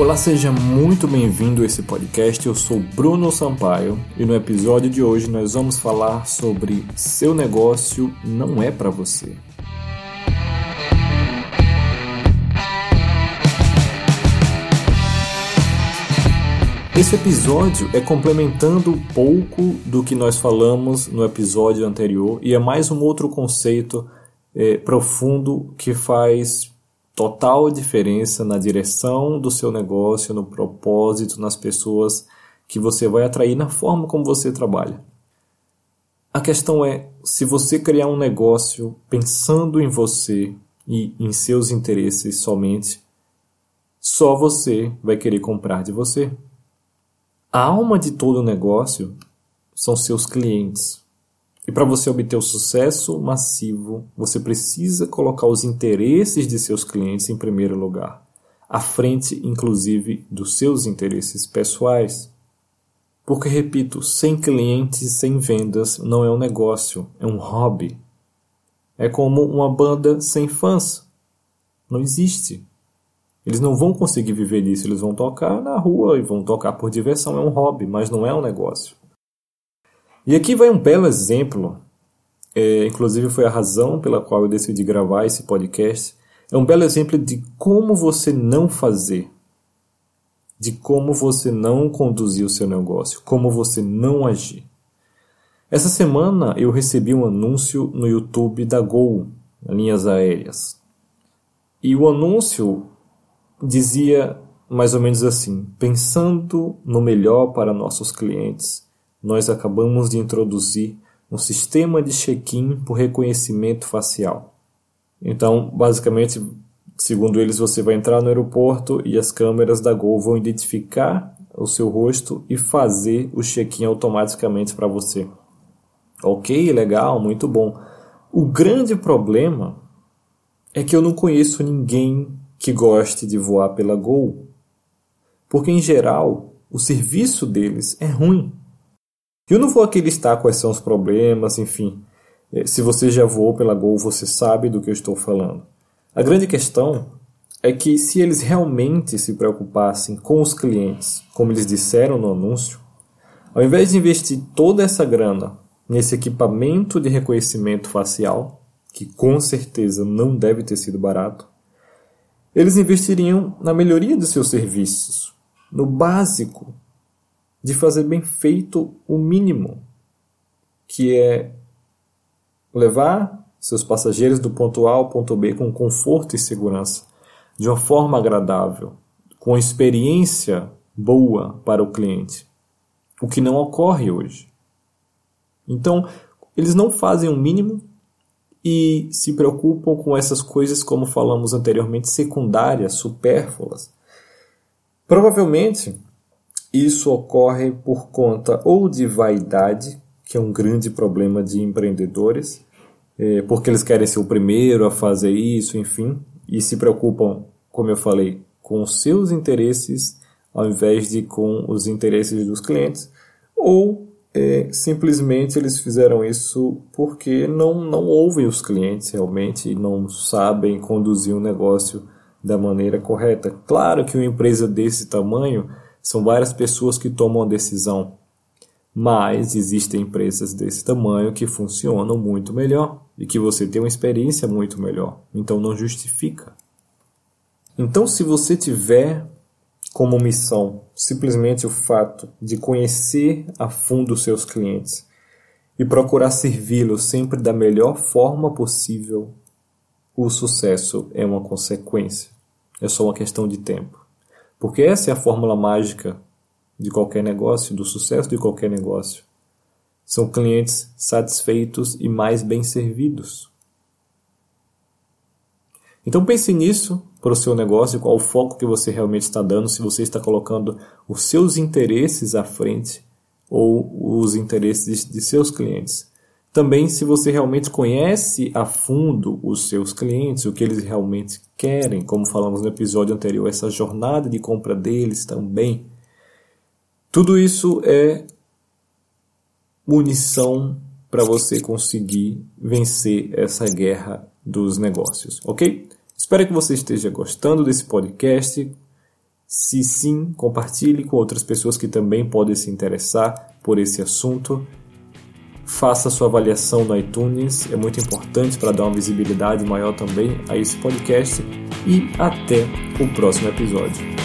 Olá, seja muito bem-vindo a esse podcast. Eu sou Bruno Sampaio e no episódio de hoje nós vamos falar sobre seu negócio não é para você. Esse episódio é complementando um pouco do que nós falamos no episódio anterior e é mais um outro conceito é, profundo que faz total diferença na direção do seu negócio, no propósito, nas pessoas que você vai atrair, na forma como você trabalha. A questão é: se você criar um negócio pensando em você e em seus interesses somente, só você vai querer comprar de você. A alma de todo negócio são seus clientes. E para você obter o sucesso massivo, você precisa colocar os interesses de seus clientes em primeiro lugar, à frente, inclusive, dos seus interesses pessoais. Porque, repito, sem clientes, sem vendas, não é um negócio, é um hobby. É como uma banda sem fãs. Não existe. Eles não vão conseguir viver disso, eles vão tocar na rua e vão tocar por diversão, é um hobby, mas não é um negócio. E aqui vai um belo exemplo, é, inclusive foi a razão pela qual eu decidi gravar esse podcast. É um belo exemplo de como você não fazer, de como você não conduzir o seu negócio, como você não agir. Essa semana eu recebi um anúncio no YouTube da Gol, linhas aéreas. E o anúncio dizia mais ou menos assim: pensando no melhor para nossos clientes, nós acabamos de introduzir um sistema de check-in por reconhecimento facial. Então, basicamente, segundo eles, você vai entrar no aeroporto e as câmeras da Gol vão identificar o seu rosto e fazer o check-in automaticamente para você. Ok, legal, muito bom. O grande problema é que eu não conheço ninguém que goste de voar pela Gol. Porque, em geral, o serviço deles é ruim. Eu não vou aqui listar quais são os problemas, enfim. Eh, se você já voou pela Gol, você sabe do que eu estou falando. A grande questão é que se eles realmente se preocupassem com os clientes, como eles disseram no anúncio, ao invés de investir toda essa grana nesse equipamento de reconhecimento facial, que com certeza não deve ter sido barato, eles investiriam na melhoria de seus serviços, no básico, de fazer bem feito o mínimo, que é levar seus passageiros do ponto A ao ponto B com conforto e segurança, de uma forma agradável, com experiência boa para o cliente, o que não ocorre hoje. Então, eles não fazem o mínimo e se preocupam com essas coisas, como falamos anteriormente, secundárias, supérfluas. Provavelmente isso ocorre por conta ou de vaidade, que é um grande problema de empreendedores, é, porque eles querem ser o primeiro a fazer isso, enfim, e se preocupam, como eu falei, com os seus interesses ao invés de com os interesses dos clientes, ou é, simplesmente eles fizeram isso porque não, não ouvem os clientes realmente não sabem conduzir o um negócio da maneira correta. Claro que uma empresa desse tamanho são várias pessoas que tomam a decisão, mas existem empresas desse tamanho que funcionam muito melhor e que você tem uma experiência muito melhor, então não justifica. Então, se você tiver como missão simplesmente o fato de conhecer a fundo os seus clientes e procurar servi-los sempre da melhor forma possível, o sucesso é uma consequência. É só uma questão de tempo. Porque essa é a fórmula mágica de qualquer negócio, do sucesso de qualquer negócio. São clientes satisfeitos e mais bem servidos. Então pense nisso para o seu negócio, qual o foco que você realmente está dando, se você está colocando os seus interesses à frente ou os interesses de seus clientes. Também se você realmente conhece a fundo os seus clientes, o que eles realmente querem, como falamos no episódio anterior, essa jornada de compra deles também. Tudo isso é munição para você conseguir vencer essa guerra dos negócios, ok? Espero que você esteja gostando desse podcast. Se sim, compartilhe com outras pessoas que também podem se interessar por esse assunto. Faça sua avaliação no iTunes, é muito importante para dar uma visibilidade maior também a esse podcast. E até o próximo episódio.